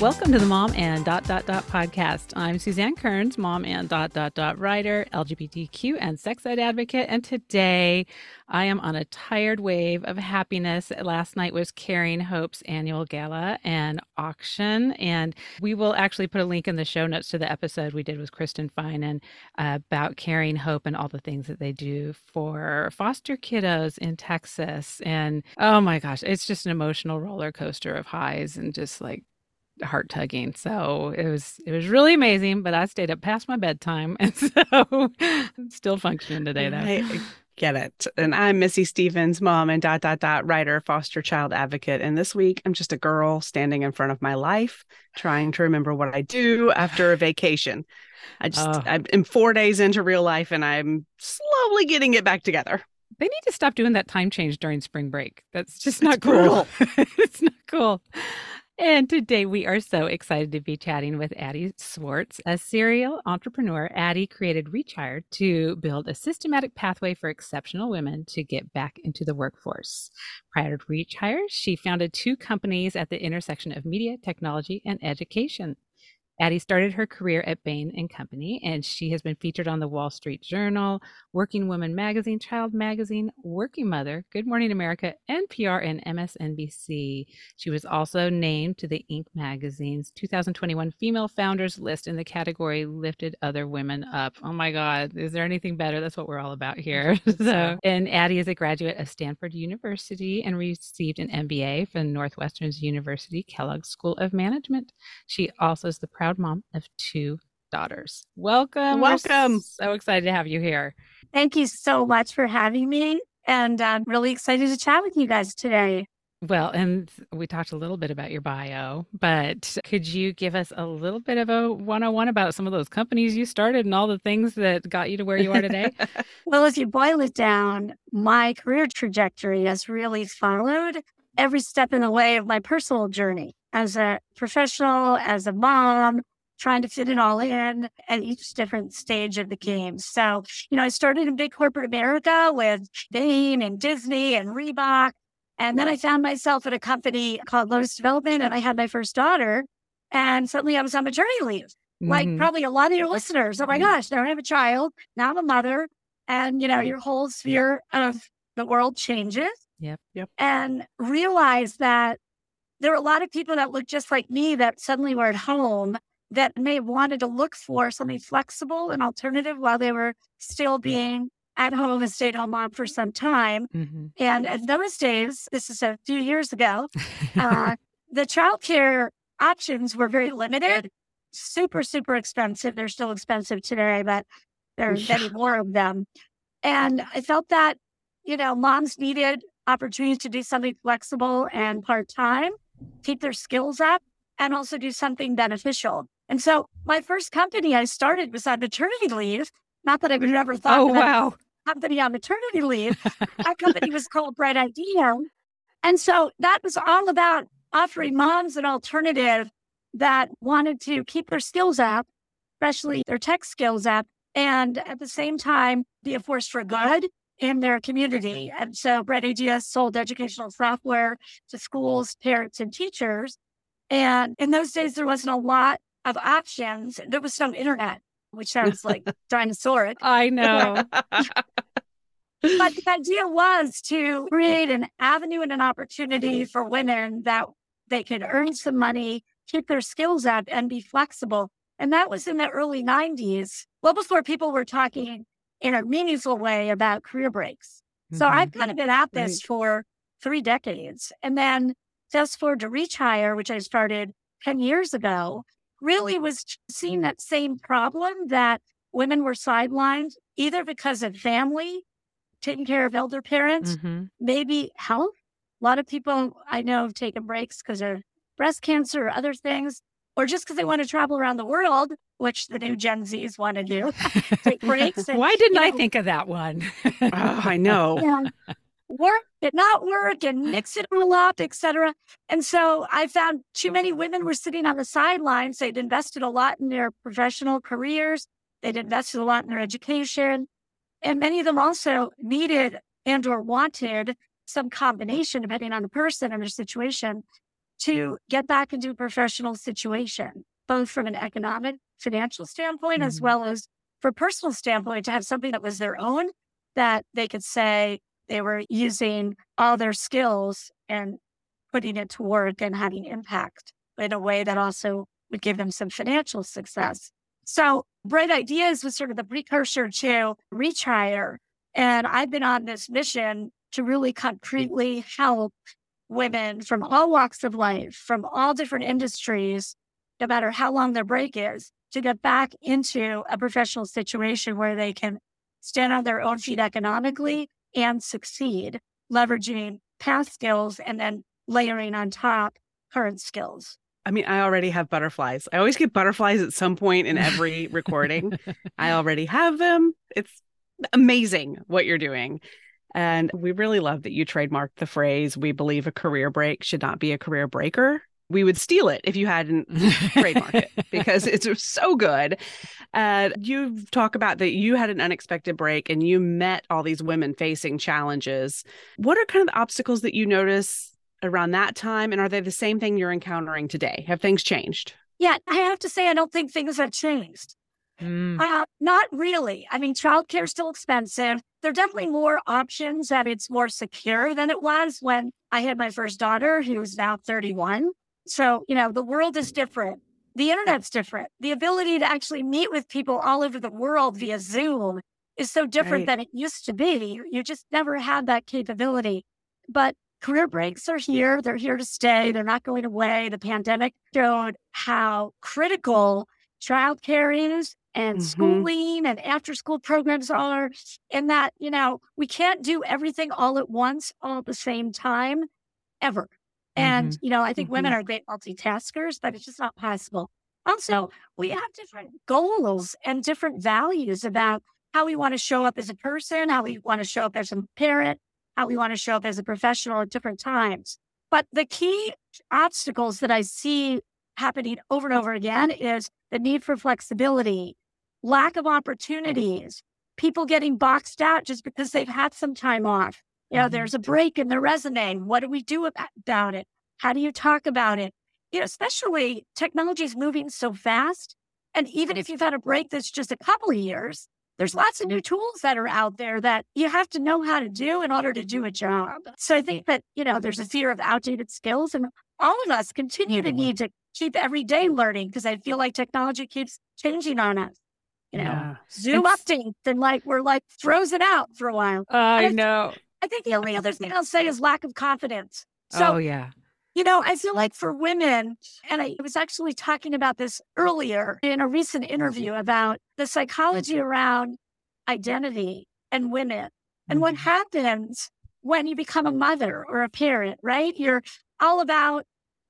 Welcome to the Mom and Dot Dot Dot podcast. I'm Suzanne Kearns, mom and dot dot dot writer, LGBTQ and sex ed advocate, and today I am on a tired wave of happiness. Last night was Caring Hope's annual gala and auction, and we will actually put a link in the show notes to the episode we did with Kristen Finan uh, about Caring Hope and all the things that they do for foster kiddos in Texas. And oh my gosh, it's just an emotional roller coaster of highs and just like heart tugging. So it was it was really amazing. But I stayed up past my bedtime, and so I'm still functioning today. Though. I get it. And I'm Missy Stevens, mom and dot dot dot writer, foster child advocate. And this week I'm just a girl standing in front of my life, trying to remember what I do after a vacation. I just oh. I'm four days into real life, and I'm slowly getting it back together. They need to stop doing that time change during spring break. That's just not it's cool. it's not cool. And today we are so excited to be chatting with Addie Swartz, a serial entrepreneur. Addie created ReacHIRE to build a systematic pathway for exceptional women to get back into the workforce. Prior to ReacHIRE, she founded two companies at the intersection of media, technology, and education. Addie started her career at Bain and Company, and she has been featured on the Wall Street Journal, Working Woman Magazine, Child Magazine, Working Mother, Good Morning America, NPR, and MSNBC. She was also named to the Inc. magazine's 2021 Female Founders list in the category Lifted Other Women Up. Oh my God, is there anything better? That's what we're all about here. so, and Addie is a graduate of Stanford University and received an MBA from Northwestern University Kellogg School of Management. She also is the proud mom of two daughters. Welcome. Welcome. We're so excited to have you here. Thank you so much for having me. And I'm really excited to chat with you guys today. Well, and we talked a little bit about your bio, but could you give us a little bit of a 101 about some of those companies you started and all the things that got you to where you are today? well, if you boil it down, my career trajectory has really followed every step in the way of my personal journey as a professional, as a mom, trying to fit it all in at each different stage of the game. So, you know, I started in big corporate America with Bain and Disney and Reebok. And then I found myself at a company called Lotus Development and I had my first daughter. And suddenly I was on maternity leave. Mm-hmm. Like probably a lot of your listeners. Oh my mm-hmm. gosh, now I have a child. Now I'm a mother. And, you know, your whole sphere of the world changes. Yep. Yep. And realize that there are a lot of people that look just like me that suddenly were at home that may have wanted to look for something flexible and alternative while they were still being at home and stayed home mom for some time. Mm-hmm. And in those days, this is a few years ago, uh, the childcare options were very limited, super, super expensive. They're still expensive today, but there are many more of them. And I felt that, you know, moms needed opportunities to do something flexible and part time keep their skills up, and also do something beneficial. And so my first company I started was on maternity leave. Not that I would ever thought oh, wow. company on maternity leave. That company was called Bright Idea. And so that was all about offering moms an alternative that wanted to keep their skills up, especially their tech skills up, and at the same time be a force for good in their community. And so Bright Ideas sold educational software to schools, parents, and teachers. And in those days, there wasn't a lot of options. There was no internet, which sounds like dinosauric. I know. but the idea was to create an avenue and an opportunity for women that they could earn some money, keep their skills up, and be flexible. And that was in the early 90s, well before people were talking in a meaningful way about career breaks. Mm-hmm. So I've kind of been at this right. for three decades. And then fast forward to ReacHIRE, which I started 10 years ago, really was seeing that same problem that women were sidelined either because of family, taking care of elder parents, mm-hmm. maybe health. A lot of people I know have taken breaks because of breast cancer or other things, or just because they want to travel around the world which the new Gen Zs want to do. Take breaks. And, Why didn't I know, think of that one? oh, I know. Yeah. work and not work and mix it all up, etc. And so I found too many women were sitting on the sidelines. They'd invested a lot in their professional careers. They'd invested a lot in their education. And many of them also needed and or wanted some combination, depending on the person and their situation, to get back into a professional situation, both from an economic, financial standpoint, mm-hmm. as well as for personal standpoint, to have something that was their own that they could say they were using all their skills and putting it to work and having impact in a way that also would give them some financial success. So Bright Ideas was sort of the precursor to ReacHIRE. And I've been on this mission to really concretely help women from all walks of life, from all different industries, no matter how long their break is, to get back into a professional situation where they can stand on their own feet economically and succeed, leveraging past skills and then layering on top current skills. I mean, I already have butterflies. I always get butterflies at some point in every recording. I already have them. It's amazing what you're doing. And we really love that you trademarked the phrase, we believe a career break should not be a career breaker. We would steal it if you hadn't trademarked it because it's so good. Uh, you talk about that you had an unexpected break and you met all these women facing challenges. What are kind of the obstacles that you notice around that time? And are they the same thing you're encountering today? Have things changed? Yeah, I have to say, I don't think things have changed. Mm. Uh, not really. I mean, childcare is still expensive. There are definitely more options and it's more secure than it was when I had my first daughter, who's now 31. So, you know, the world is different. The internet's different. The ability to actually meet with people all over the world via Zoom is so different right. than it used to be. You just never had that capability. But career breaks are here. They're here to stay. They're not going away. The pandemic showed how critical childcare is and mm-hmm. schooling and after school programs are, and that, you know, we can't do everything all at once, all at the same time, ever. And, mm-hmm. you know, I think mm-hmm. women are great multitaskers, but it's just not possible. Also, we have different goals and different values about how we want to show up as a person, how we want to show up as a parent, how we want to show up as a professional at different times. But the key obstacles that I see happening over and over again is the need for flexibility, lack of opportunities, people getting boxed out just because they've had some time off. You know, mm-hmm. there's a break in the resume. What do we do about it? How do you talk about it? You know, especially technology is moving so fast. And even if you've had a break that's just a couple of years, there's lots of new tools that are out there that you have to know how to do in order to do a job. So I think that, you know, there's a fear of outdated skills and all of us continue to mm-hmm. need to keep every day learning because I feel like technology keeps changing on us. You know, yeah. Zoom it's... updates and like we're like frozen out for a while. I know. I think the only other thing I'll say is lack of confidence. So, oh, yeah. You know, I feel like for women, and I was actually talking about this earlier in a recent interview about the psychology around identity and women and what mm-hmm. happens when you become a mother or a parent, right? You're all about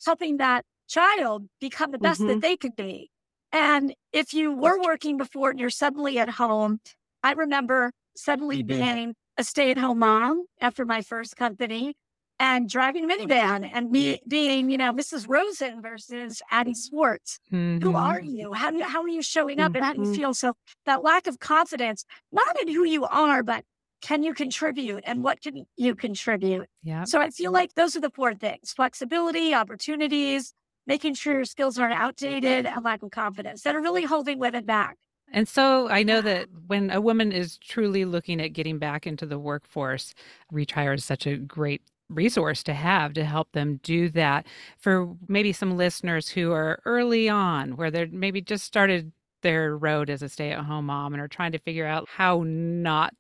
helping that child become the best mm-hmm. that they could be. And if you were working before and you're suddenly at home, I remember suddenly mm-hmm. being a stay at home mom after my first company and driving a minivan and me being, you know, Mrs. Rosen versus Addie Swartz. Mm-hmm. Who are you? How, do, how are you showing up mm-hmm. and how do you mm-hmm. feel? So that lack of confidence, not in who you are, but can you contribute and what can you contribute? Yeah. So I feel like those are the four things flexibility, opportunities, making sure your skills aren't outdated, and lack of confidence that are really holding women back. And so I know that when a woman is truly looking at getting back into the workforce, ReacHIRE is such a great resource to have to help them do that. For maybe some listeners who are early on, where they're maybe just started their road as a stay at home mom and are trying to figure out how not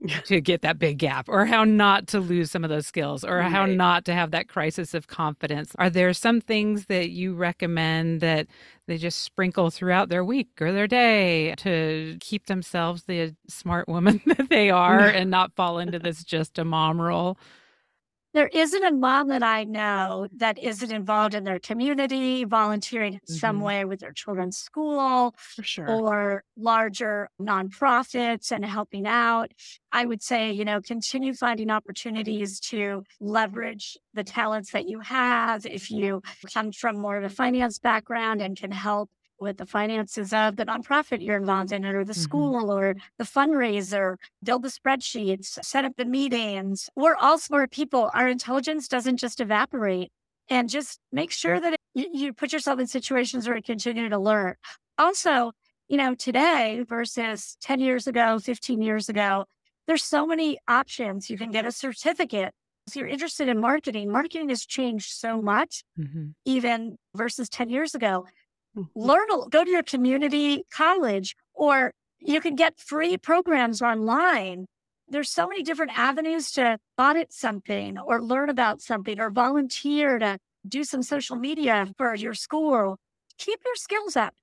to get that big gap or how not to lose some of those skills or right. how not to have that crisis of confidence. Are there some things that you recommend that they just sprinkle throughout their week or their day to keep themselves the smart woman that they are and not fall into this just a mom role? There isn't a mom that I know that isn't involved in their community, volunteering in some Mhm. way with their children's school sure. or larger nonprofits and helping out. I would say, you know, continue finding opportunities to leverage the talents that you have. If you come from more of a finance background and can help with the finances of the nonprofit you're involved in or the Mhm. school or the fundraiser, build the spreadsheets, set up the meetings. We're all smart people. Our intelligence doesn't just evaporate. And just make sure that it, you, you put yourself in situations where you continue to learn. Also, you know, today versus 10 years ago, 15 years ago, there's so many options. You can get a certificate. If you're interested in marketing, marketing has changed so much, Mhm. even versus 10 years ago. Mm-hmm. learn, go to your community college, or you can get free programs online. There's so many different avenues to audit something or learn about something or volunteer to do some social media for your school. Keep your skills up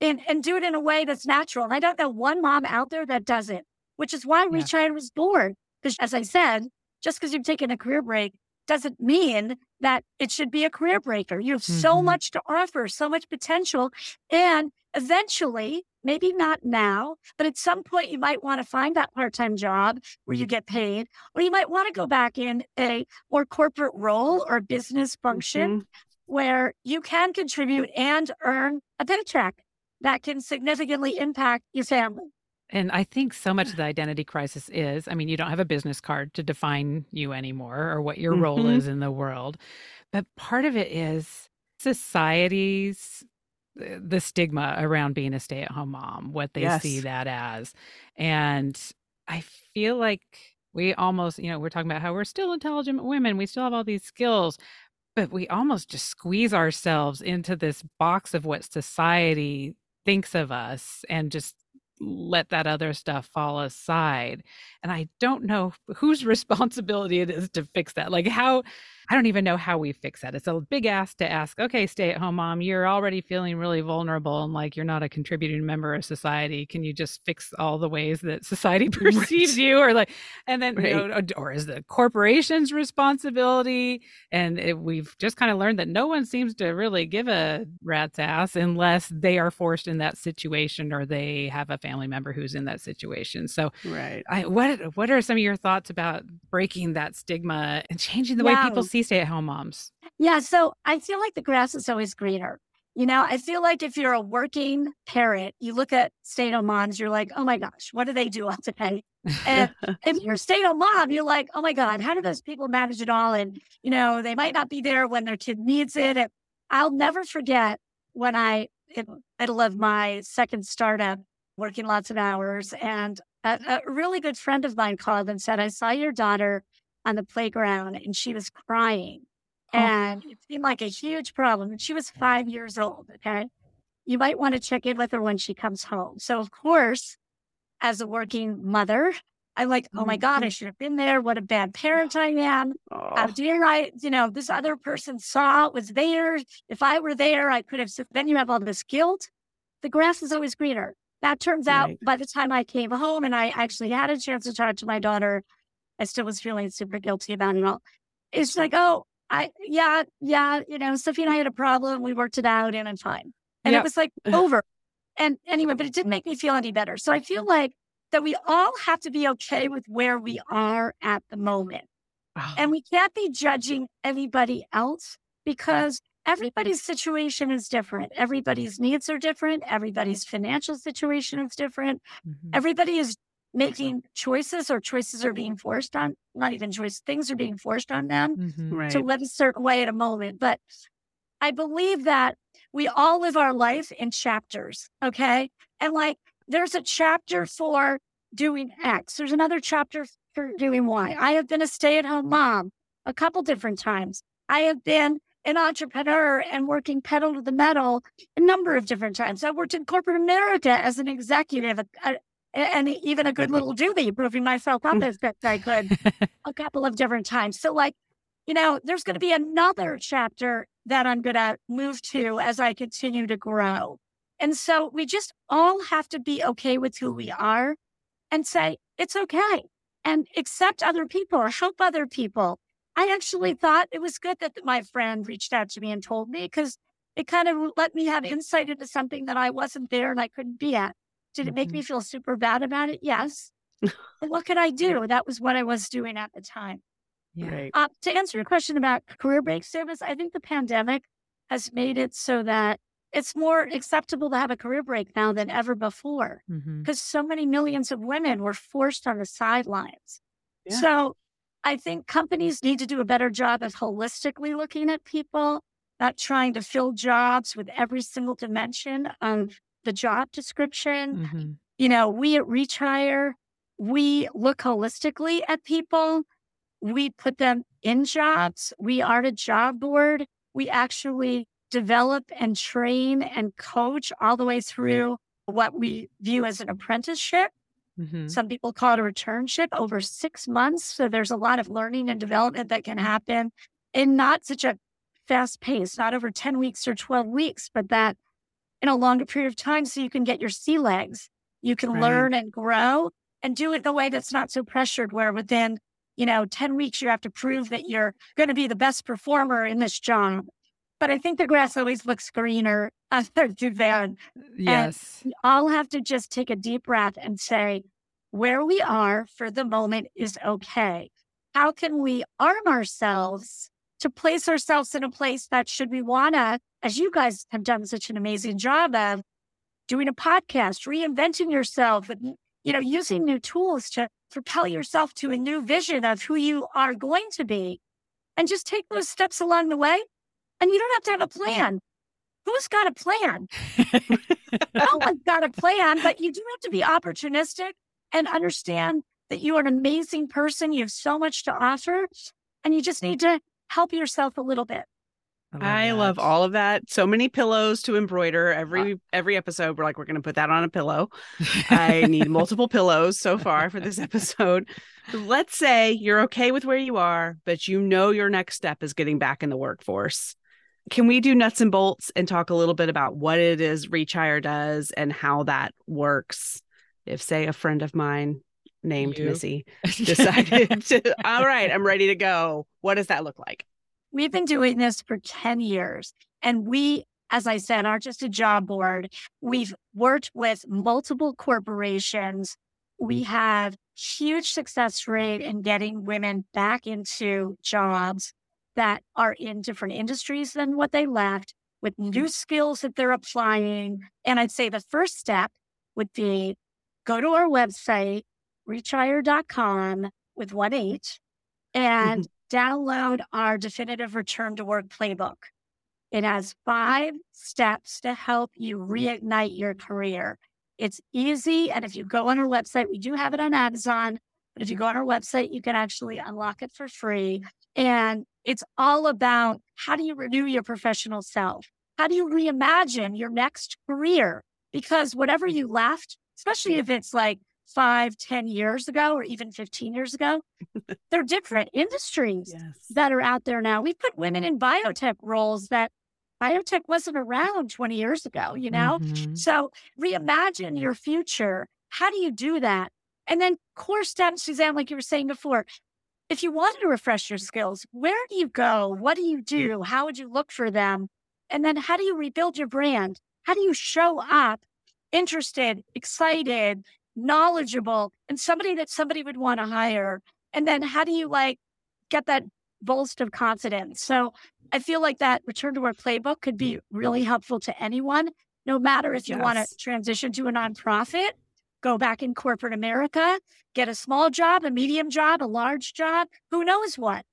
and, and do it in a way that's natural. And I don't know one mom out there that does it, which is why Yeah. ReacHIRE was born. Because as I said, just because you've taken a career break doesn't mean that it should be a career breaker. You have so Mhm. much to offer, so much potential. And eventually, maybe not now, but at some point, you might want to find that part time job where you get paid, or you might want to go back in a more corporate role or business function Mhm. where you can contribute and earn a paycheck that can significantly impact your family. And I think so much of the identity crisis is I mean, you don't have a business card to define you anymore or what your role Mhm. is in the world. But part of it is society's uh, the stigma around being a stay-at-home mom, what they see that as. And I feel like we almost, you know, we're talking about how we're still intelligent women, we still have all these skills, but we almost just squeeze ourselves into this box of what society thinks of us and just let that other stuff fall aside. And I don't know whose responsibility it is to fix that. Like, how, I don't even know how we fix that. It's a big ask to ask, okay, stay at home mom, you're already feeling really vulnerable and like you're not a contributing member of society. Can you just fix all the ways that society perceives you? Or like, and then, you know, uh, or is the corporation's responsibility? And it, we've just kind of learned that no one seems to really give a rat's ass unless they are forced in that situation or they have a family member who's in that situation. So, Right. I, what what are some of your thoughts about breaking that stigma and changing the way people see stay-at-home moms? Yeah. So I feel like the grass is always greener. You know, I feel like if you're a working parent, you look at stay at home moms, you're like, oh my gosh, what do they do all day? And if you're a stay at home mom, you're like, oh my God, how do those people manage it all? And, you know, they might not be there when their kid needs it. And I'll never forget when I, in the middle of my second startup, working lots of hours, and a, a really good friend of mine called and said, I saw your daughter on the playground and she was crying. Oh. And it seemed like a huge problem. And she was five years old. Okay. You might want to check in with her when she comes home. So, of course, as a working mother, I'm like, oh my God, I mm-hmm. should have been there. What a bad parent I am. How Oh, dare I, you know, this other person saw it was there. If I were there, I could have. So then you have all this guilt. The grass is always greener. That turns out Right. by the time I came home and I actually had a chance to talk to my daughter, I still was feeling super guilty about it all. It's like, oh, I, yeah, yeah, you know, Sophie and I had a problem. We worked it out and I'm fine. And Yep. it was like over. And anyway, but it didn't make me feel any better. So I feel like that we all have to be okay with where we are at the moment. oh, And we can't be judging anybody else because everybody's situation is different. Everybody's needs are different. Everybody's financial situation is different. Mhm. Everybody is making choices or choices are being forced on, not even choice, things are being forced on them Mhm. right. to live a certain way at a moment. But I believe that we all live our life in chapters. Okay. And like there's a chapter for doing X, there's another chapter for doing Y. I have been a stay at home mom a couple different times. I have been an entrepreneur and working pedal to the metal a number of different times. I worked in corporate America as an executive a- a- and even a good little doobie, proving myself up hmm. as best I could a couple of different times. So, like, you know, there's going to be another chapter that I'm going to move to as I continue to grow. And so we just all have to be okay with who we are and say, it's okay and accept other people or help other people. I actually thought it was good that my friend reached out to me and told me because it kind of let me have insight into something that I wasn't there and I couldn't be at. Did it make me feel super bad about it? Yes. What could I do? That was what I was doing at the time. Yeah. Right. Uh, to answer your question about career break service, I think the pandemic has made it so that it's more acceptable to have a career break now than ever before because so many millions of women were forced on the sidelines. Yeah. So I think companies need to do a better job of holistically looking at people, not trying to fill jobs with every single dimension of the job description. Mhm. You know, we at ReacHIRE, we look holistically at people. We put them in jobs. We are a job board. We actually develop and train and coach all the way through what we view as an apprenticeship. Mhm. Some people call it a returnship over six months. So there's a lot of learning and development that can happen in not such a fast pace, not over 10 weeks or 12 weeks, but that in a longer period of time so you can get your sea legs. You can Right. learn and grow and do it in a way that's not so pressured, where within, you know, 10 weeks you have to prove that you're going to be the best performer in this job. But I think the grass always looks greener after than Yes. we all have to just take a deep breath and say, where we are for the moment is okay. How can we arm ourselves to place ourselves in a place that should we wanna, as you guys have done such an amazing job of doing a podcast, reinventing yourself, and you know, using new tools to propel yourself to a new vision of who you are going to be. And just take those steps along the way. And you don't have to have a plan. Who's got a plan? no one's got a plan, but you do have to be opportunistic and understand that you are an amazing person. You have so much to offer, and you just need to help yourself a little bit. I love that. all of that. So many pillows to embroider every every episode. We're like, we're gonna put that on a pillow. I need multiple pillows so far for this episode. Let's say you're okay with where you are, but you know your next step is getting back in the workforce. Can we do nuts and bolts and talk a little bit about what it is ReacHIRE does and how that works? If, say, a friend of mine named You. Missy decided to, all right, I'm ready to go. What does that look like? We've been doing this for 10 years, and we, as I said, aren't just a job board. We've worked with multiple corporations. We have huge success rate in getting women back into jobs that are in different industries than what they left with new skills that they're applying. And I'd say the first step would be go to our website, reachire.com with one H, and mm-hmm. download our definitive return to work playbook. It has five steps to help you reignite your career. It's easy. And if you go on our website, we do have it on Amazon, but if you go on our website, you can actually unlock it for free. And it's all about how do you renew your professional self? How do you reimagine your next career? Because whatever you left, especially if it's like five, ten years ago, or even 15 years ago, they're different industries Yes. that are out there now. We put women in biotech roles that biotech wasn't around 20 years ago, you know? Mhm. So reimagine your future. How do you do that? And then core steps, Suzanne, like you were saying before, if you wanted to refresh your skills, where do you go? What do you do? How would you look for them? And then how do you rebuild your brand? How do you show up interested, excited, knowledgeable, and somebody that somebody would want to hire? And then how do you like get that bolster of confidence? So I feel like that return to work playbook could be mm. really helpful to anyone, no matter if you want to transition to a nonprofit, go back in corporate America, get a small job, a medium job, a large job, who knows what.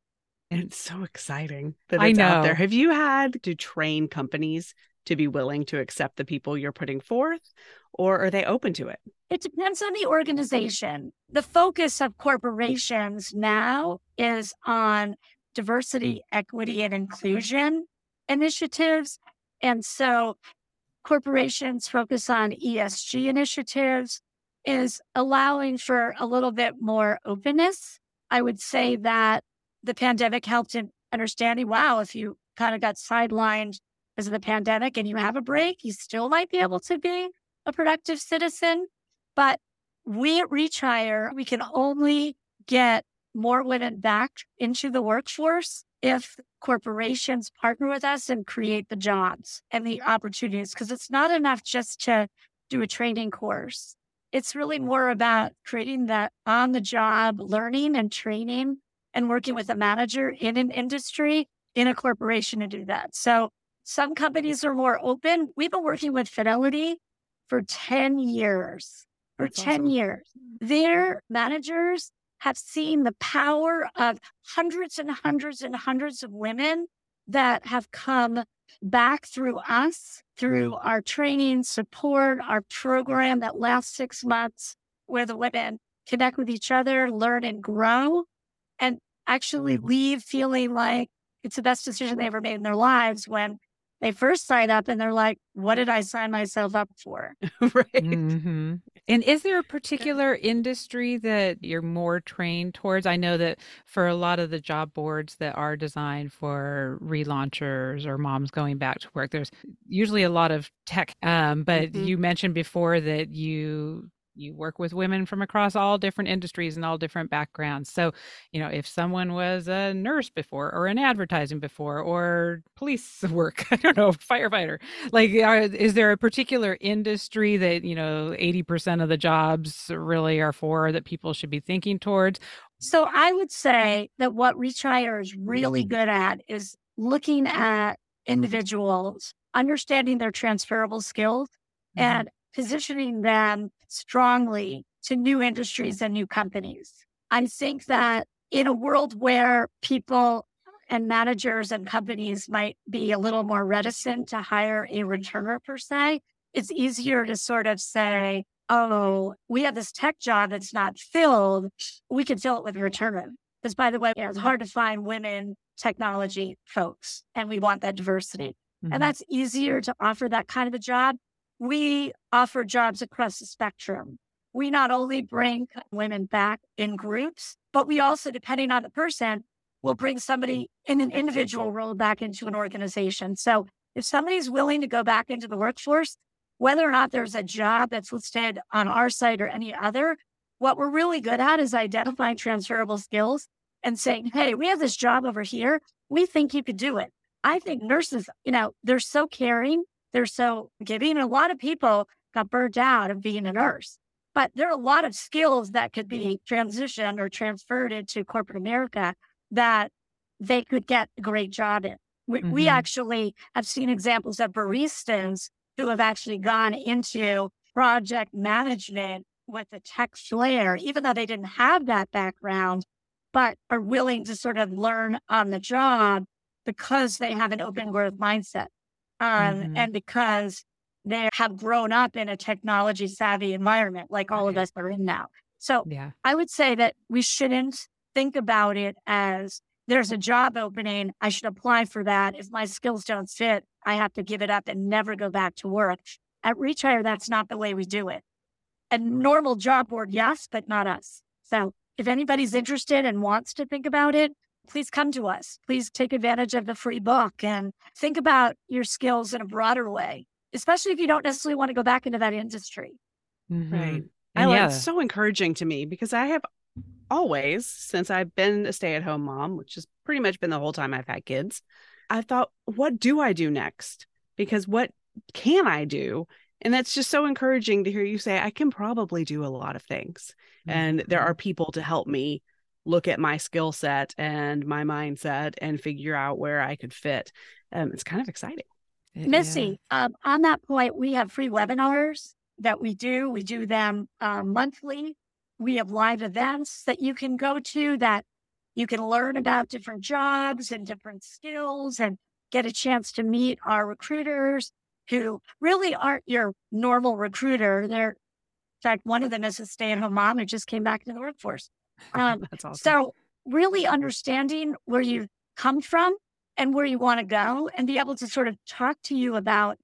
And it's so exciting that I it's out know. there. Have you had to train companies to be willing to accept the people you're putting forth, or are they open to it? It depends on the organization. The focus of corporations now is on diversity, equity, and inclusion initiatives. And so corporations focus on ESG initiatives is allowing for a little bit more openness. I would say that the pandemic helped in understanding, wow, if you kind of got sidelined because of the pandemic and you have a break, you still might be able to be a productive citizen. But we at ReacHIRE, we can only get more women back into the workforce if corporations partner with us and create the jobs and the opportunities. Because it's not enough just to do a training course. It's really mm. more about creating that on the job learning and training and working with a manager in an industry, in a corporation to do that. So some companies are more open. We've been working with Fidelity for 10 years. For That's 10 awesome. years. Their managers have seen the power of hundreds and hundreds and hundreds of women that have come back through us, through our training, support, our program that lasts six months, where the women connect with each other, learn and grow, and actually leave feeling like it's the best decision they ever made in their lives when they first sign up and they're like, what did I sign myself up for? right. Mm-hmm. And is there a particular industry that you're more trained towards? I know that for a lot of the job boards that are designed for relaunchers or moms going back to work, there's usually a lot of tech. Um, but mm-hmm. you mentioned before that you you work with women from across all different industries and all different backgrounds. So, you know, if someone was a nurse before or in advertising before or police work, I don't know, firefighter, like, are, is there a particular industry that, you know, 80% of the jobs really are for that people should be thinking towards? So I would say that what ReacHIRE is really good at is looking at individuals, understanding their transferable skills, mm-hmm. and positioning them strongly to new industries and new companies. I think that in a world where people and managers and companies might be a little more reticent to hire a returner per se, it's easier to sort of say, oh, we have this tech job that's not filled. We can fill it with a returner. Because by the way, it's hard to find women technology folks, and we want that diversity. Mm-hmm. And that's easier to offer that kind of a job we offer jobs across the spectrum. We not only bring women back in groups, but we also, depending on the person, will bring somebody in an individual role back into an organization. So if somebody's willing to go back into the workforce, whether or not there's a job that's listed on our site or any other, what we're really good at is identifying transferable skills and saying, hey, we have this job over here. We think you could do it. I think nurses, you know, they're so caring they're so giving. A lot of people got burnt out of being a nurse, but there are a lot of skills that could be transitioned or transferred into corporate America that they could get a great job in. We, mm-hmm. we actually have seen examples of baristas who have actually gone into project management with a tech flair, even though they didn't have that background, but are willing to sort of learn on the job because they have an open growth mindset um, mm-hmm. and because they have grown up in a technology savvy environment like all of us are in now. So yeah. I would say that we shouldn't think about it as there's a job opening. I should apply for that. If my skills don't fit, I have to give it up and never go back to work. At ReacHIRE, that's not the way we do it. A normal job board, yes, but not us. So if anybody's interested and wants to think about it, please come to us. Please take advantage of the free book and think about your skills in a broader way, especially if you don't necessarily want to go back into that industry. Mm-hmm. Right. I yeah. it's so encouraging to me because I have always, since I've been a stay at home mom, which has pretty much been the whole time I've had kids, I thought, what do I do next? Because what can I do? And that's just so encouraging to hear you say, I can probably do a lot of things. Mm-hmm. And there are people to help me look at my skill set and my mindset and figure out where I could fit. Um, it's kind of exciting. Missy, yeah. um, on that point, we have free webinars that we do. We do them uh, monthly. We have live events that you can go to that you can learn about different jobs and different skills and get a chance to meet our recruiters who really aren't your normal recruiter. They're, in fact, one of them is a stay at home mom who just came back to the workforce. Um, That's awesome. So, really understanding where you come from and where you want to go, and be able to sort of talk to you about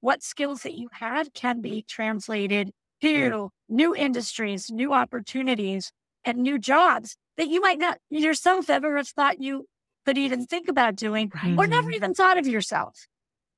what skills that you have can be translated to yeah. new industries, new opportunities, and new jobs that you might not yourself ever have thought you could even think about doing right. or never even thought of yourself.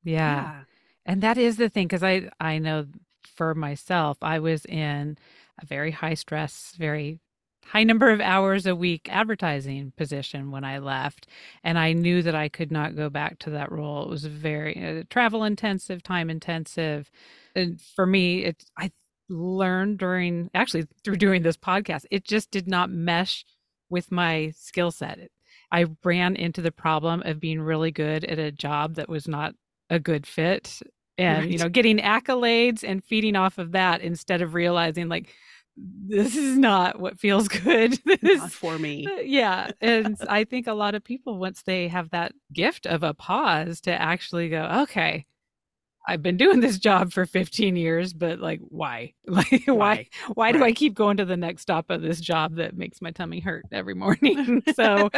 Yeah. yeah. And that is the thing because I I know for myself I was in a very high stress, very high number of hours a week advertising position when I left. And I knew that I could not go back to that role. It was very uh, travel intensive, time intensive. And for me, it's, I learned during, actually through doing this podcast, it just did not mesh with my skill set. I ran into the problem of being really good at a job that was not a good fit and right. you know getting accolades and feeding off of that instead of realizing like this is not what feels good. This, not for me. Uh, yeah and i think a lot of people once they have that gift of a pause to actually go okay I've been doing this job for 15 years, but like, why? Like, why? Why, why do. I keep going to the next stop of this job that makes my tummy hurt every morning? so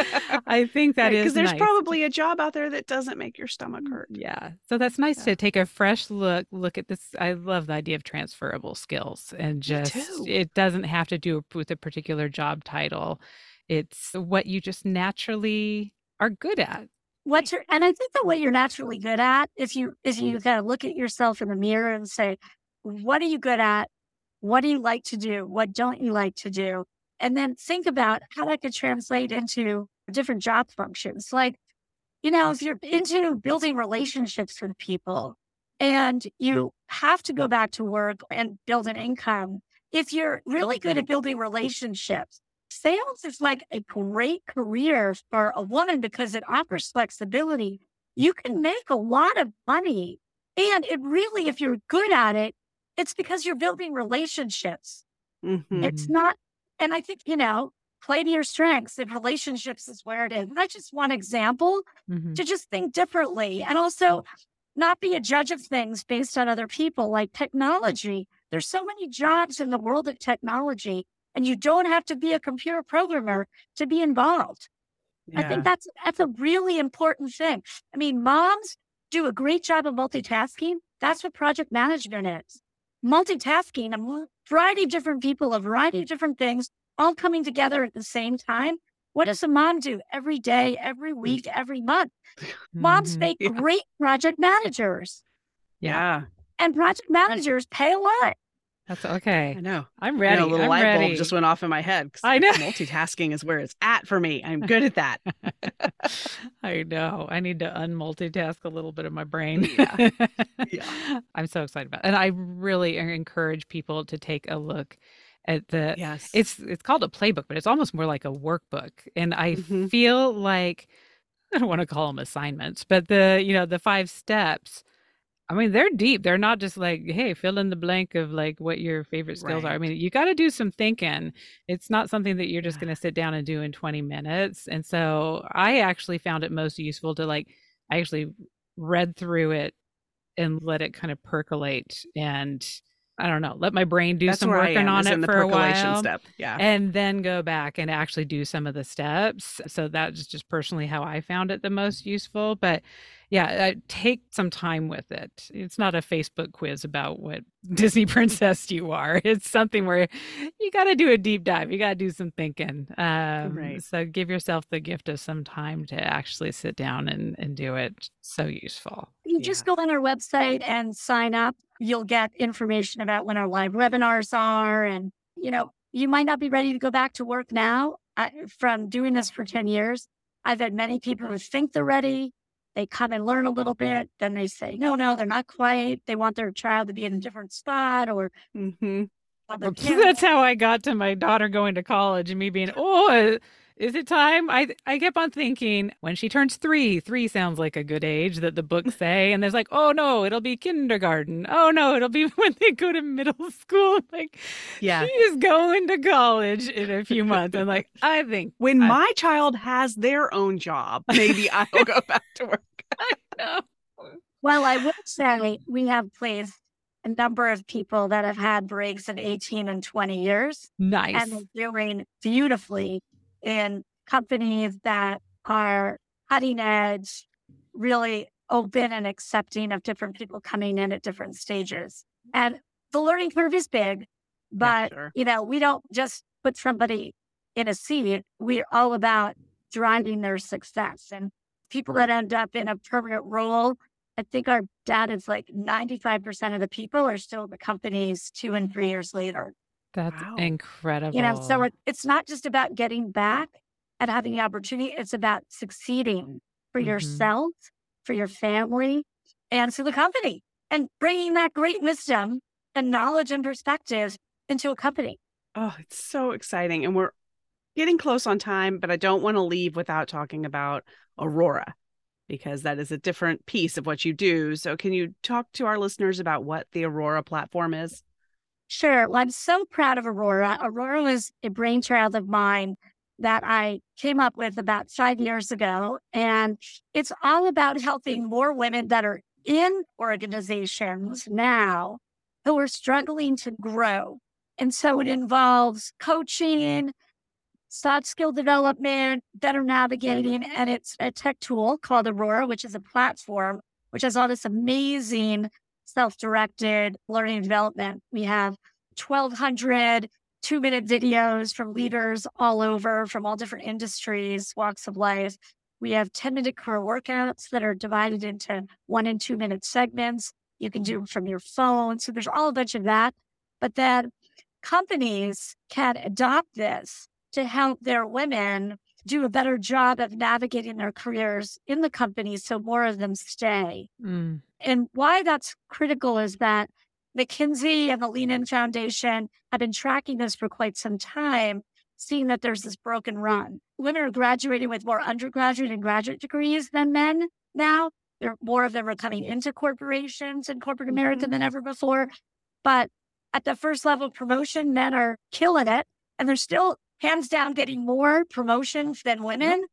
I think that right, is because there's nice. probably a job out there that doesn't make your stomach mm, hurt. Yeah. So that's nice yeah. to take a fresh look, look at this. I love the idea of transferable skills and just, it doesn't have to do with a particular job title. It's what you just naturally are good at what's your and I think that what you're naturally good at, if you if you kind of look at yourself in the mirror and say, what are you good at? What do you like to do? What don't you like to do? And then think about how that could translate into different job functions. Like, you know, if you're into building relationships with people and you have to go back to work and build an income, if you're really good at building relationships, sales is like a great career for a woman because it offers flexibility. You can make a lot of money. And it really, if you're good at it, it's because you're building relationships. Mm-hmm. It's not, and I think, you know, play to your strengths and relationships is where it is. And that's just one example mm-hmm. to just think differently and also not be a judge of things based on other people like technology. There's so many jobs in the world of technology and you don't have to be a computer programmer to be involved. Yeah. I think that's that's a really important thing. I mean, moms do a great job of multitasking. That's what project management is. Multitasking, a variety of different people, a variety of different things, all coming together at the same time. What does a mom do every day, every week, every month? Moms mm-hmm. make yeah. great project managers. Yeah. And project managers pay a lot. That's okay. I know. I'm ready. a little I'm light ready. bulb just went off in my head. I know. Multitasking is where it's at for me. I'm good at that. I know. I need to unmultitask a little bit of my brain. Yeah. yeah. I'm so excited about it. And I really encourage people to take a look at the yes. it's it's called a playbook, but it's almost more like a workbook. And I mm-hmm. feel like I don't want to call them assignments, but the you know, the five steps I mean, they're deep. They're not just like, hey, fill in the blank of like what your favorite skills right. are. I mean, you got to do some thinking. It's not something that you're just going to sit down and do in 20 minutes. And so I actually found it most useful to like, I actually read through it and let it kind of percolate and I don't know, let my brain do That's some working on it for a while. Step. Yeah. And then go back and actually do some of the steps. So that's just personally how I found it the most useful. But yeah, uh, take some time with it. It's not a Facebook quiz about what Disney princess you are. It's something where you got to do a deep dive. You got to do some thinking. Um, right. So give yourself the gift of some time to actually sit down and, and do it. So useful. You yeah. just go on our website and sign up. You'll get information about when our live webinars are. And, you know, you might not be ready to go back to work now. I, from doing this for 10 years, I've had many people who think they're ready they come and learn a little bit. Then they say, no, no, they're not quite. They want their child to be in a different spot or. Mm-hmm. That's how I got to my daughter going to college and me being, oh, is it time? I I kept on thinking when she turns three, three sounds like a good age that the books say, and there's like, oh no, it'll be kindergarten. Oh no, it'll be when they go to middle school. Like, yeah, she's going to college in a few months. And like, I think when I, my child has their own job, maybe I'll go back to work. I know. Well, I will say we have placed a number of people that have had breaks of 18 and 20 years. Nice. And they're doing beautifully in companies that are cutting edge, really open and accepting of different people coming in at different stages. And the learning curve is big, but yeah, sure. you know, we don't just put somebody in a seat. We're all about driving their success. And people that end up in a permanent role, I think our data is like 95% of the people are still the companies two and three years later. That's Wow. incredible. You know, so it's not just about getting back and having the opportunity, it's about succeeding for Mhm. yourself, for your family, and for the company, and bringing that great wisdom and knowledge and perspective into a company. Oh, it's so exciting. And we're getting close on time, but I don't want to leave without talking about Aurora because that is a different piece of what you do. So, can you talk to our listeners about what the Aurora platform is? Sure. Well, I'm so proud of Aurora. Aurora was a brainchild of mine that I came up with about five years ago. And it's all about helping more women that are in organizations now who are struggling to grow. And so it involves coaching, soft skill development, better navigating, and it's a tech tool called Aurora, which is a platform which has all this amazing self directed learning and development. We have 1,200 two minute videos from leaders all over from all different industries, walks of life. We have 10 minute career workouts that are divided into one and two minute segments. You can do from your phone. So there's all a bunch of that. But then companies can adopt this to help their women do a better job of navigating their careers in the company so more of them stay. Mm. And why that's critical is that McKinsey and the Lean In Foundation have been tracking this for quite some time, seeing that there's this broken rung. Women are graduating with more undergraduate and graduate degrees than men now. There, more of them are coming into corporations in corporate America than ever before. But at the first level of promotion, men are killing it, and they're still hands down getting more promotions than women.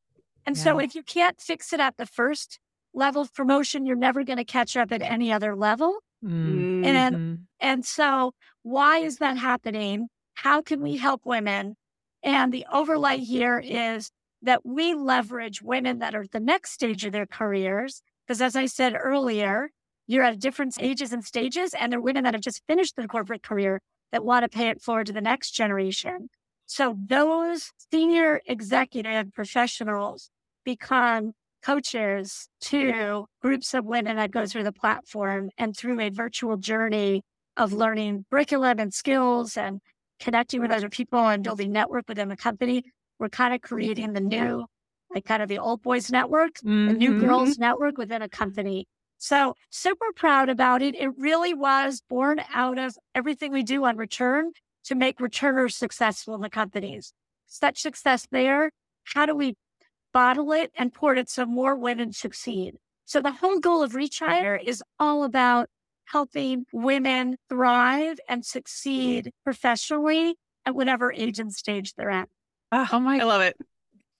And so if you can't fix it at the first level of promotion, you're never going to catch up at any other level. Mm. And and so, why is that happening? How can we help women? And the overlay here is that we leverage women that are at the next stage of their careers. Because as I said earlier, you're at different ages and stages, and there are women that have just finished their corporate career that want to pay it forward to the next generation. So those senior executive professionals become coaches to groups of women that go through the platform and through a virtual journey of learning curriculum and skills and connecting with other people and building network within the company. We're kind of creating the new, like kind of the old boys network, the new Mhm. girls network within a company. So super proud about it. It really was born out of everything we do on return to make returners successful in the companies. Such success there. How do we bottle it and port it so more women succeed? So the whole goal of ReacHIRE is all about helping women thrive and succeed professionally at whatever age and stage they're at. Ah, Oh my I love it.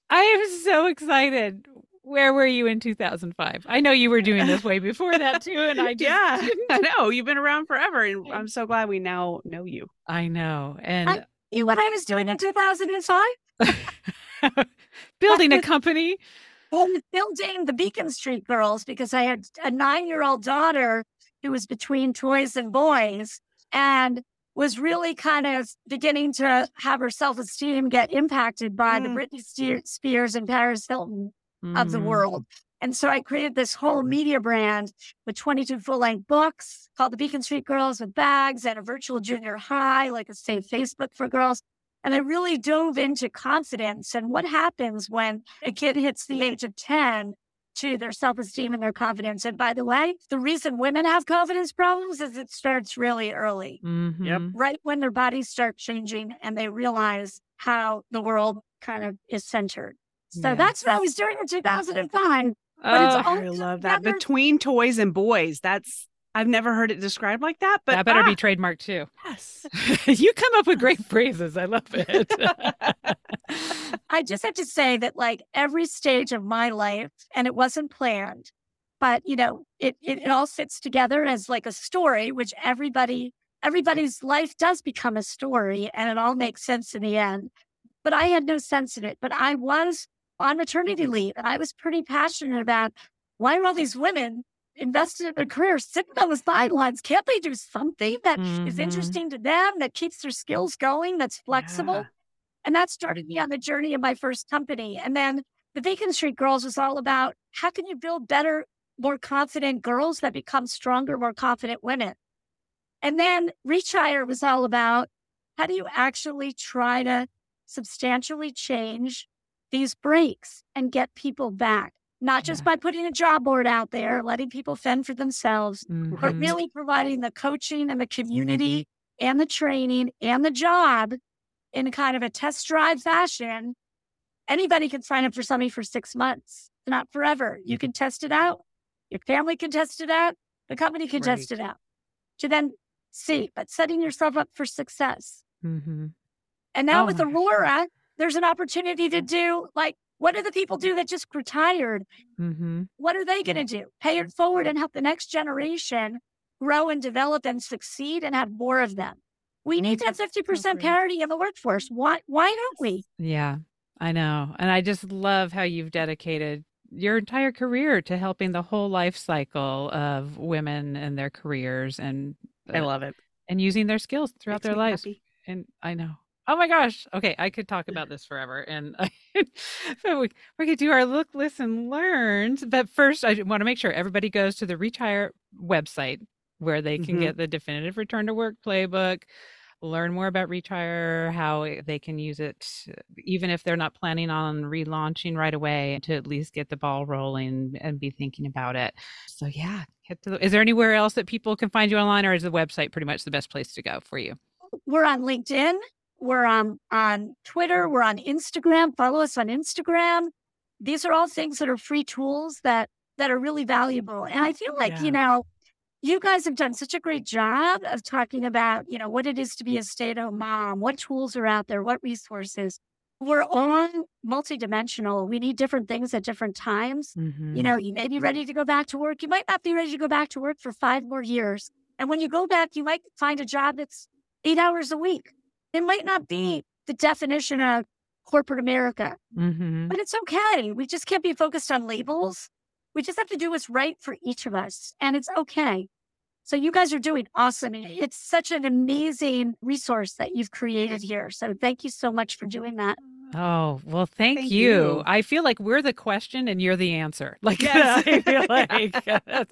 I am so excited. Where were you in 2005? I know you were doing this way before that too, and I just yeah, didn't. I know. You've been around forever, and I'm so glad we now know you. I know. And You know what I was doing in 2005? building a company. Well, building the Beacon Street Girls because I had a nine year old daughter who was between toys and boys and was really kind of beginning to have her self esteem get impacted by the Mm. Britney Spears and Paris Hilton of the Mm. world. And so I created this whole media brand with 22 full length books called the Beacon Street Girls with bags and a virtual junior high, like a safe Facebook for girls. And I really dove into confidence and what happens when a kid hits the age of 10 to their self esteem and their confidence. And by the way, the reason women have confidence problems is it starts really early, Mhm. right when their bodies start changing and they realize how the world kind of is centered. So Yeah. that's what I was doing in 2005. But it's Oh, all I love that. Between toys and boys. That's I've never heard it described like that. But that better be ah, trademarked too. yes. you come up with great phrases. I love it. I just have to say that, like every stage of my life, and it wasn't planned, but you know, it, it it all fits together as like a story, which everybody everybody's life does become a story, and it all makes sense in the end. But I had no sense in it. But I was on maternity leave, and I was pretty passionate about why are all these women invested in their careers sitting on the sidelines? Can't they do something that is Mhm. interesting to them, that keeps their skills going, that's flexible? Yeah. And that started me on the journey of my first company. And then the Beacon Street Girls was all about how can you build better, more confident girls that become stronger, more confident women. And then ReacHIRE was all about how do you actually try to substantially change these breaks and get people back? Not just Yeah. by putting a job board out there, letting people fend for themselves, but Mhm. really providing the coaching and the community and the training and the job in a kind of a test drive fashion. Anybody can sign up for something for six months, not forever. You can test it out. Your family can test it out. The company can test it out to then see, but setting yourself up for success. Mhm. And now Oh with. Aurora, there's an opportunity to do like, what do the people do that just retired? Mhm. What are they going to do? Pay it forward and help the next generation grow and develop and succeed and have more of them. We need to have 50% parity in the workforce. Why, why don't we? Yeah, I know. And I just love how you've dedicated your entire career to helping the whole life cycle of women and their careers and I uh, love it. and using their skills throughout Makes their lives. happy. And I know. Oh my gosh. Okay, I could talk about this forever. And we, we could do our look, listen, learns. But first, I want to make sure everybody goes to the ReacHIRE website where they can Mhm. get the definitive return to work playbook, learn more about ReacHIRE, how they can use it, even if they're not planning on relaunching right away, to at least get the ball rolling and be thinking about it. So yeah, hit the, is there anywhere else that people can find you online, or is the website pretty much the best place to go for you? We're on LinkedIn. We're on, on Twitter. We're on Instagram. Follow us on Instagram. These are all things that are free tools that, that are really valuable. And I feel like, Yeah. you know, you guys have done such a great job of talking about, you know, what it is to be a stay-at-home mom, what tools are out there, what resources. We're all multidimensional. We need different things at different times. Mm-hmm. You know, you may be ready to go back to work. You might not be ready to go back to work for five more years. And when you go back, you might find a job that's eight hours a week. It might not be the definition of corporate America, Mm-hmm. but it's okay. We just can't be focused on labels. We just have to do what's right for each of us, and it's okay. So you guys are doing awesome. It's such an amazing resource that you've created here. So thank you so much for doing that. Oh, well, thank, Thank you. you. I feel like we're the question and you're the answer. Like, Yes. I feel like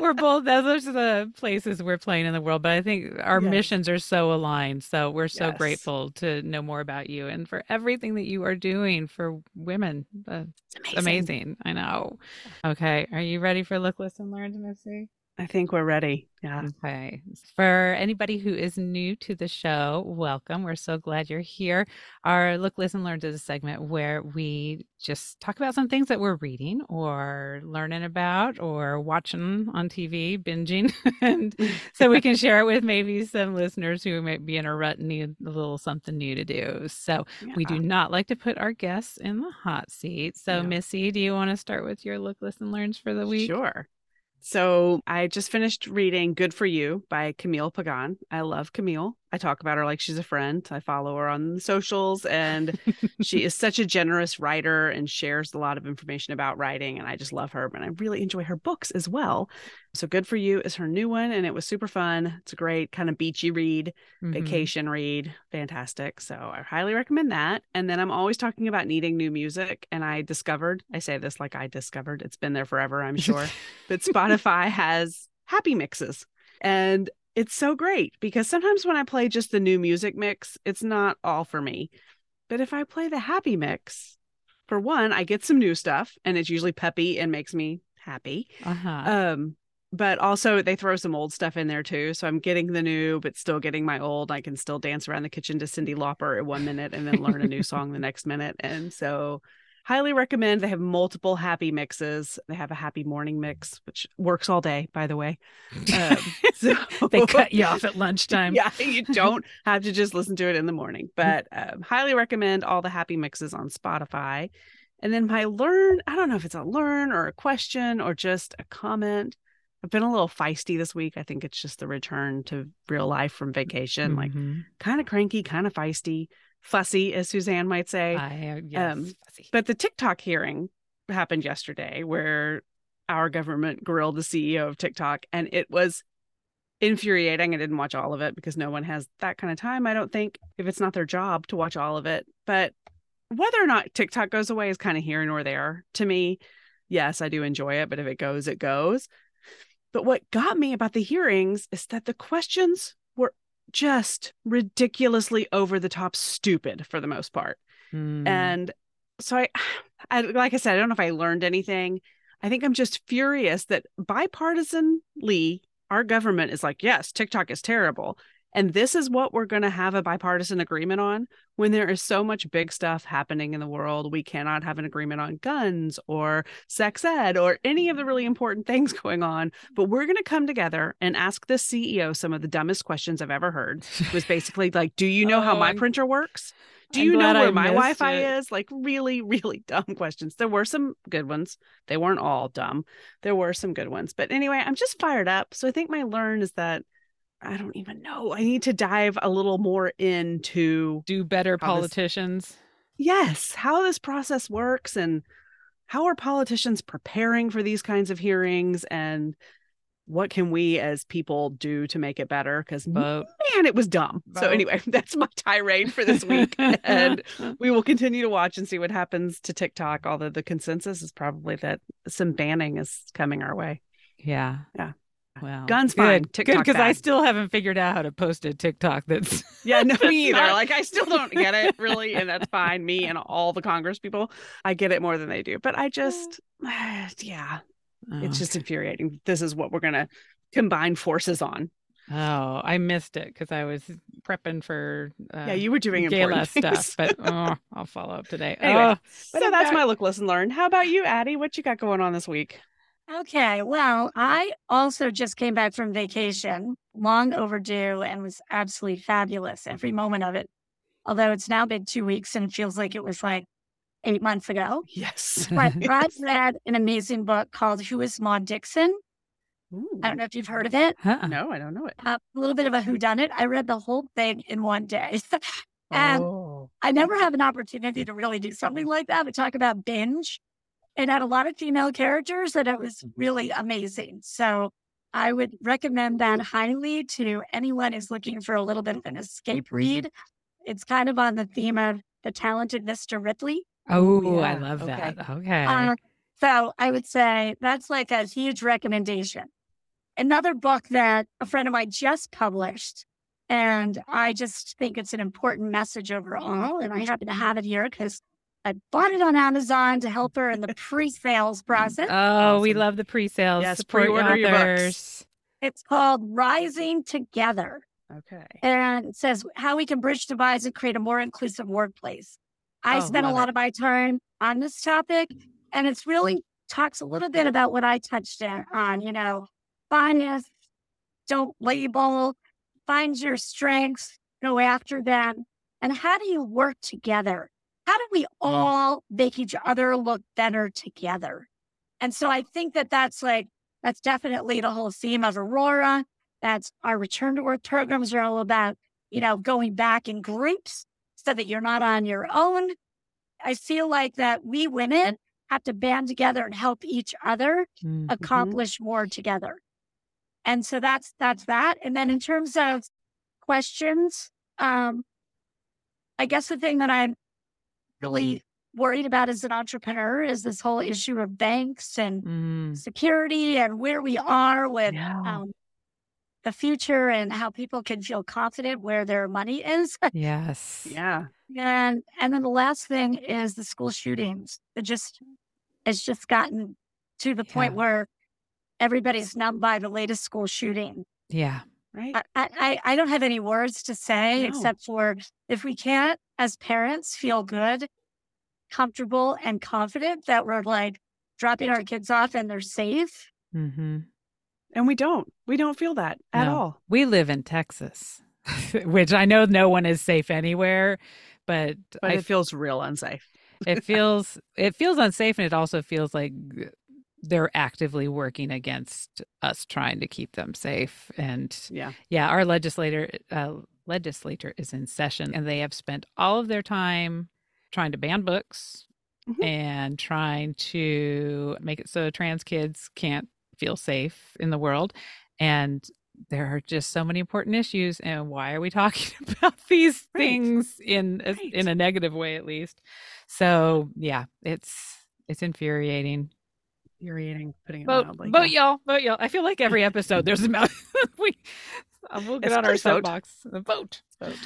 we're both, those are the places we're playing in the world. But I think our Yes. missions are so aligned. So we're so Yes. grateful to know more about you and for everything that you are doing for women. Uh, It's amazing. I know. Okay. Are you ready for Look, Listen, Learn, Missy? I think we're ready. Yeah. Okay. For anybody who is new to the show, welcome. We're so glad you're here. Our Look, Listen, Learn is a segment where we just talk about some things that we're reading or learning about or watching on TV, binging. and so we can share it with maybe some listeners who might be in a rut and need a little something new to do. So we do not like to put our guests in the hot seat. So, No. Missy, do you want to start with your Look, Listen, Learns for the week? Sure. So I just finished reading Good for You by Camille Pagan. I love Camille. I talk about her like she's a friend. I follow her on the socials and she is such a generous writer and shares a lot of information about writing. And I just love her. And I really enjoy her books as well. So Good for You is her new one and it was super fun. It's a great kind of beachy read, Mhm. vacation read. Fantastic. So I highly recommend that. And then I'm always talking about needing new music. And I discovered, I say this like I discovered, it's been there forever, I'm sure, but Spotify has happy mixes. And it's so great because sometimes when I play just the new music mix, it's not all for me. But if I play the happy mix, for one, I get some new stuff and it's usually peppy and makes me happy. Uh-huh. Um, but also they throw some old stuff in there too. So I'm getting the new, but still getting my old. I can still dance around the kitchen to Cyndi Lauper at one minute and then learn a new song the next minute. And so highly recommend. They have multiple happy mixes. They have a happy morning mix, which works all day, by the way. Um, so they cut you off at lunchtime. yeah, you don't have to just listen to it in the morning, but um, highly recommend all the happy mixes on Spotify. And then my learn, I don't know if it's a learn or a question or just a comment. I've been a little feisty this week. I think it's just the return to real life from vacation, like Mhm. kind of cranky, kind of feisty, fussy, as Suzanne might say. I, yes, Um, fussy. But the TikTok hearing happened yesterday where our government grilled the CEO of TikTok and it was infuriating. I didn't watch all of it because no one has that kind of time, I don't think, if it's not their job to watch all of it. But whether or not TikTok goes away is kind of here nor there to me. Yes, I do enjoy it, but if it goes, it goes. But what got me about the hearings is that the questions just ridiculously over the top stupid for the most part. Mm. And so I, I like I said, I don't know if I learned anything. I think I'm just furious that bipartisanly our government is like, yes, TikTok is terrible. And this is what we're going to have a bipartisan agreement on when there is so much big stuff happening in the world. We cannot have an agreement on guns or sex ed or any of the really important things going on. But we're going to come together and ask the CEO some of the dumbest questions I've ever heard. It was basically like, Do you know how Oh, my printer works? Do I'm you know glad I where my Wi Fi is? Like, really, really dumb questions. There were some good ones. They weren't all dumb. There were some good ones. But anyway, I'm just fired up. So I think my learn is that I don't even know. I need to dive a little more into, do better how this- politicians. yes, how this process works and how are politicians preparing for these kinds of hearings and what can we as people do to make it better? Because man, it was dumb. So anyway, that's my tirade for this week. and we will continue to watch and see what happens to TikTok. Although the consensus is probably that some banning is coming our way. yeah. Yeah. Well, Guns good. fine, Good TikTok because I still haven't figured out how to post a TikTok that's Yeah, no, That's me either. not- Like I still don't get it really, and that's fine. Me and all the Congress people, I get it more than they do. But I just, yeah, it's Oh, just infuriating. This is what we're gonna combine forces on. Oh, I missed it because I was prepping for uh, yeah, you were doing important gala stuff, but oh, I'll follow up today. Anyway, Oh, so that's bad. my look, listen, learn. How about you, Addie? What you got going on this week? Okay, well, I also just came back from vacation, long overdue, and was absolutely fabulous every moment of it. Although it's now been two weeks and it feels like it was like eight months ago. Yes. But I read an amazing book called Who is Maud Dixon? Ooh. I don't know if you've heard of it. Uh-uh. No, I don't know it. Uh, a little bit of a whodunit. I read the whole thing in one day. and oh. I never have an opportunity to really do something like that. To talk about binge. It had a lot of female characters and it was really amazing. So I would recommend that highly to anyone who's looking for a little bit of an escape read. It's kind of on the theme of the talented Mr. Ripley. Oh, I love okay. that. Okay. Uh, so I would say that's like a huge recommendation. Another book that a friend of mine just published, and I just think it's an important message overall. And I happen to have it here because I bought it on Amazon to help her in the pre-sales process. oh, we love the pre-sales. Yes, Support pre-order your books. It's called Rising Together, Okay. and it says how we can bridge divides and create a more inclusive workplace. I Oh, spent a lot it. of my time on this topic, and it's really talks a little bit about what I touched on, on you know, bias, don't label, find your strengths, go after them, and how do you work together? How do we all make each other look better together? And so I think that that's like, that's definitely the whole theme of Aurora. That's our return to work programs are all about, you know, going back in groups so that you're not on your own. I feel like that we women have to band together and help each other Mm. accomplish more together. And so that's that's that. And then in terms of questions, um, I guess the thing that I'm really worried about as an entrepreneur is this whole issue of banks and Mm. security and where we are with Yeah. um, the future and how people can feel confident where their money is. Yes. Yeah. And and then the last thing is the school shootings. It just it's just gotten to the point where everybody's numbed by the latest school shooting. Yeah. Right. I, I, I- I don't have any words to say No. except for if we can't, as parents, feel good, comfortable, and confident that we're like dropping our kids off and they're safe. hmm and we don't. We don't feel that at No. all. We live in Texas, which I know no one is safe anywhere, but, But I it feels real unsafe. it feels it feels unsafe and it also feels like they're actively working against us trying to keep them safe and Yeah. yeah our legislator uh, legislature is in session and they have spent all of their time trying to ban books Mhm. and trying to make it so trans kids can't feel safe in the world and there are just so many important issues and why are we talking about these Right. things in a, Right. in a negative way at least so yeah it's it's infuriating Infuriating, putting it vote mildly. vote y'all vote y'all i feel like every episode there's a mouth we Uh, we'll get It's on our soapbox. The vote. Vote.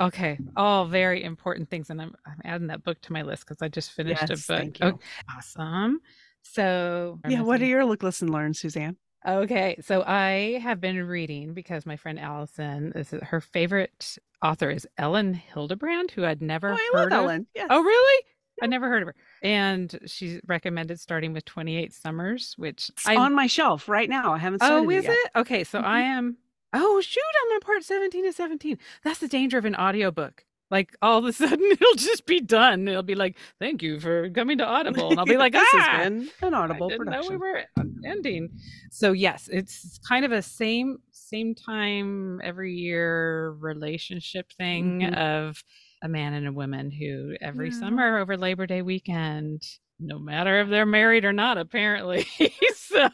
Okay. All very important things. And I'm, I'm adding that book to my list because I just finished Yes, a book. thank you. Oh, awesome. So, Yeah, what are your look, listen, learn, Suzanne? Okay, so I have been reading because my friend Allison this is her favorite author is Elin Hilderbrand, who I'd never Oh, I heard love of. Elin. Yes. Oh, really? I never heard of her. And she recommended starting with 28 Summers, which It's I on my shelf right now. I haven't started Oh, is it it? Okay, so I am Oh, shoot, I'm on part 17 of 17. That's the danger of an audiobook. Like all of a sudden it'll just be done. It'll be like, "Thank you for coming to Audible." And I'll be like, this "Ah!" has been an audible I didn't production. know we were ending. So yes, it's kind of a same same time every year relationship thing Mhm. of a man and a woman who every Yeah. summer over Labor Day weekend, no matter if they're married or not, apparently. so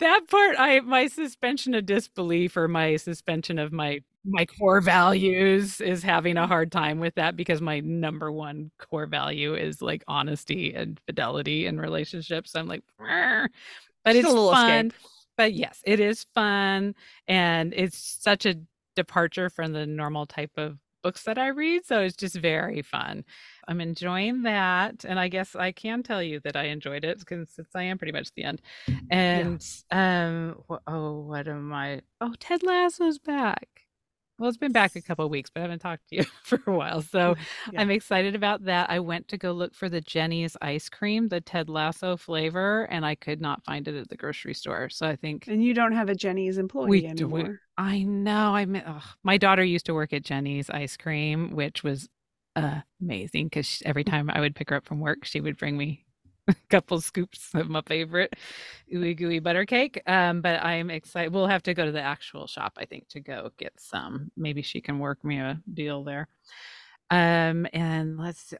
that part, I my suspension of disbelief or my suspension of my my core values is having a hard time with that because my number one core value is like honesty and fidelity in relationships. I'm like, "Rrr." but Just it's a little fun. escape. But yes, it is fun, and it's such a departure from the normal type of books that I read. So it's just very fun. I'm enjoying that, and I guess I can tell you that I enjoyed it because since I am pretty much the end. And um, oh, what am I? Oh, Ted Lasso's back. Well, it's been back a couple of weeks, but I haven't talked to you for a while. So Yeah. I'm excited about that. I went to go look for the Jeni's ice cream, the Ted Lasso flavor, and I could not find it at the grocery store. So I think And you don't have a Jeni's employee we do. We. I know. I mean, my daughter used to work at Jeni's ice cream, which was amazing because every mm. time I would pick her up from work, she would bring me a couple scoops of my favorite ooey gooey butter cake. Um, but I'm excited. We'll have to go to the actual shop, I think, to go get some. Maybe she can work me a deal there. Um, and let's. see-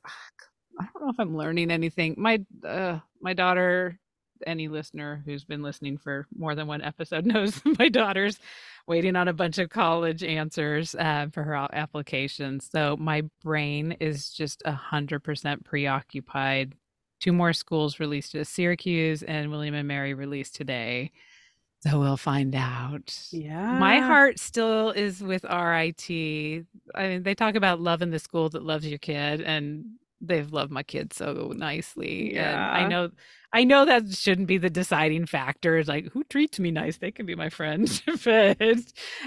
I don't know if I'm learning anything. My uh, my daughter, any listener who's been listening for more than one episode knows my daughter's waiting on a bunch of college answers uh, for her applications. So my brain is just a hundred percent preoccupied. Two more schools released to Syracuse and William and Mary released today. So we'll find out. Yeah. My heart still is with RIT. I mean, they talk about loving the school that loves your kid, and they've loved my kid so nicely. And I know, I know that shouldn't be the deciding factor. It's like who treats me nice, they can be my friend. but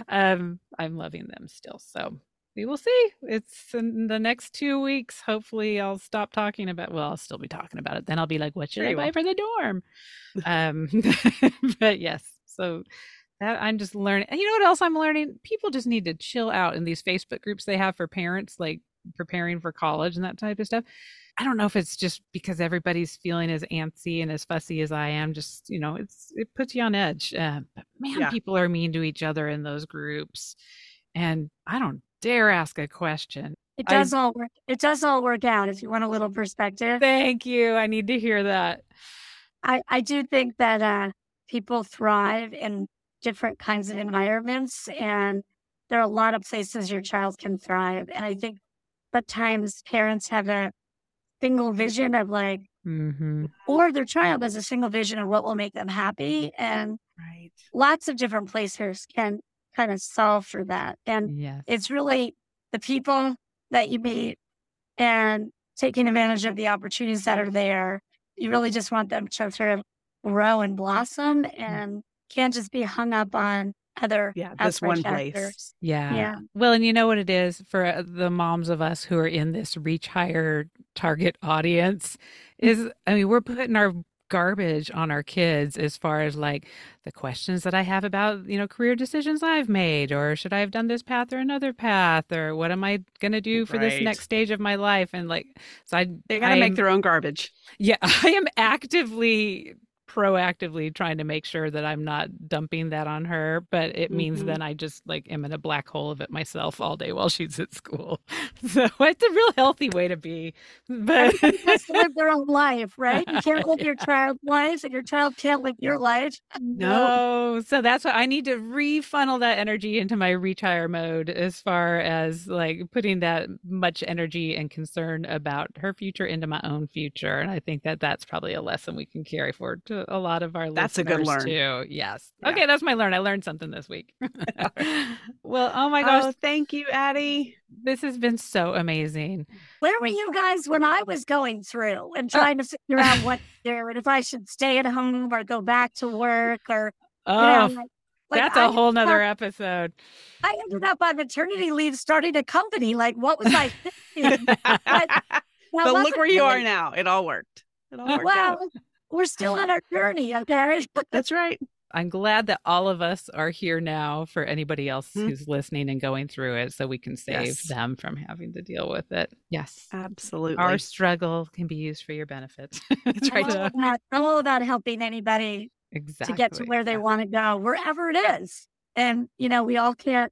um, I'm loving them still. So we will see. It's in the next two weeks. Hopefully, I'll stop talking about. Well, I'll still be talking about it. Then I'll be like, "What should I buy will. for the dorm?" um, but yes. So that I'm just learning. And you know what else I'm learning? People just need to chill out in these Facebook groups they have for parents, like preparing for college and that type of stuff. I don't know if it's just because everybody's feeling as antsy and as fussy as I am. Just you know, it's it puts you on edge. Uh, but man, Yeah. people are mean to each other in those groups, and I don't dare ask a question. It I- does all work. It does all work out if you want a little perspective. Thank you. I need to hear that. I, I do think that uh, people thrive in different kinds of environments, and there are a lot of places your child can thrive. And I think sometimes parents have a single vision of like, Mm-hmm. or their child has a single vision of what will make them happy, and Right. lots of different places can kind of solve for that. And Yes. it's really the people that you meet and taking advantage of the opportunities that are there. You really just want them to sort of grow and blossom and can't just be hung up on other Yeah, this one place. Yeah. Yeah. Well, and you know what it is for uh, the moms of us who are in this ReacHIRE target audience is I mean, we're putting our garbage on our kids as far as like the questions that I have about, you know, career decisions I've made or should I have done this path or another path or what am I going to do for this next stage of my life and like so I They got to make their own garbage. yeah, I am actively proactively trying to make sure that I'm not dumping that on her, but it means Mhm. then I just like am in a black hole of it myself all day while she's at school. So it's a real healthy way to be. But has to live their own life, right? You can't live your child's life and your child can't live your life. No, so that's why I need to refunnel that energy into my retire mode as far as like putting that much energy and concern about her future into my own future. And I think that that's probably a lesson we can carry forward to a, a lot of our That's a good listeners, learn. too. Yes. Yeah. Okay, that's my learn. I learned something this week. well, oh my gosh, Oh, thank you, Addie. this has been so amazing. Where were you guys when I was going through and uh, trying to figure out what to do and if I should stay at home or go back to work or you Oh, know, like- like that's I a whole ended nother up- episode. I ended up on maternity leave starting a company. Like, what was I thinking? But now but look where you are now. It all worked. It all worked Well, out. We're still on our journey, okay? That's right. I'm glad that all of us are here now for anybody else Mhm. who's listening and going through it so we can save Yes. them from having to deal with it. Yes. Absolutely. Our struggle can be used for your benefit. That's right. I'm all, about, I'm all about helping anybody exactly. to get to where they Yeah. want to go, wherever it is. And, you know, we all can't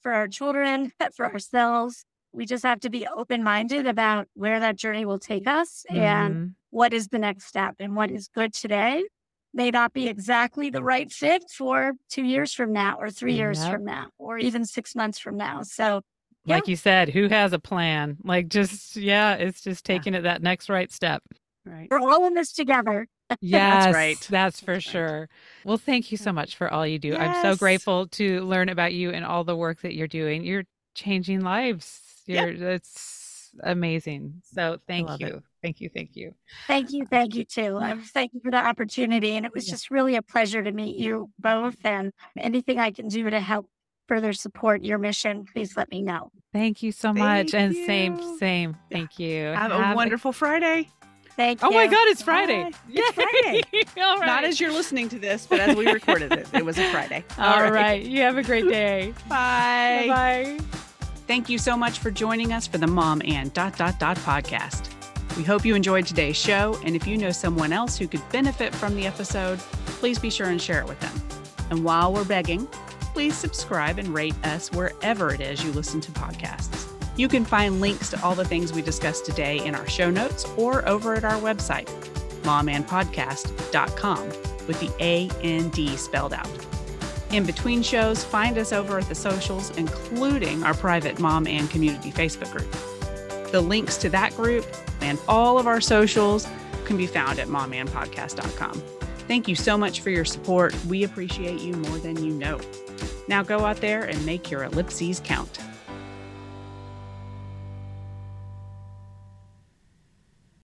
for our children, for ourselves. We just have to be open minded about where that journey will take us and Mhm. what is the next step and what is good today may not be exactly the right fit for two years from now or three years Yep. from now or even six months from now. So Yeah. Like you said, who has a plan? Like just yeah, it's just Yeah. taking it that next right step. Right. we're all in this together. Yes, right. That's for That's right. sure. Well, thank you so much for all you do. I'm so grateful to learn about you and all the work that you're doing. You're changing lives. Yeah. You're it's amazing. So thank love it. you. Thank you. Thank you. Thank you. Thank you too. Um, thank you for the opportunity. And it was Yeah. just really a pleasure to meet you both. And anything I can do to help further support your mission, please let me know. Thank you so much. Thank And same, you. same. Thank you. Have a wonderful Friday. Thank you. Oh my God, it's Friday. Bye. It's Friday. All right. Not as you're listening to this, but as we recorded it, it was a Friday. All right. You have a great day. Bye. Bye. Thank you so much for joining us for the Mom and dot dot dot podcast. We hope you enjoyed today's show, and if you know someone else who could benefit from the episode, please be sure and share it with them. And while we're begging, please subscribe and rate us wherever it is you listen to podcasts. You can find links to all the things we discussed today in our show notes or over at our website, momandpodcast.com, with the A A N D D spelled out. In between shows, find us over at the socials, including our private mom and community Facebook group. The links to that group and all of our socials can be found at momandpodcast.com. Thank you so much for your support. We appreciate you more than you know. Now go out there and make your ellipses count.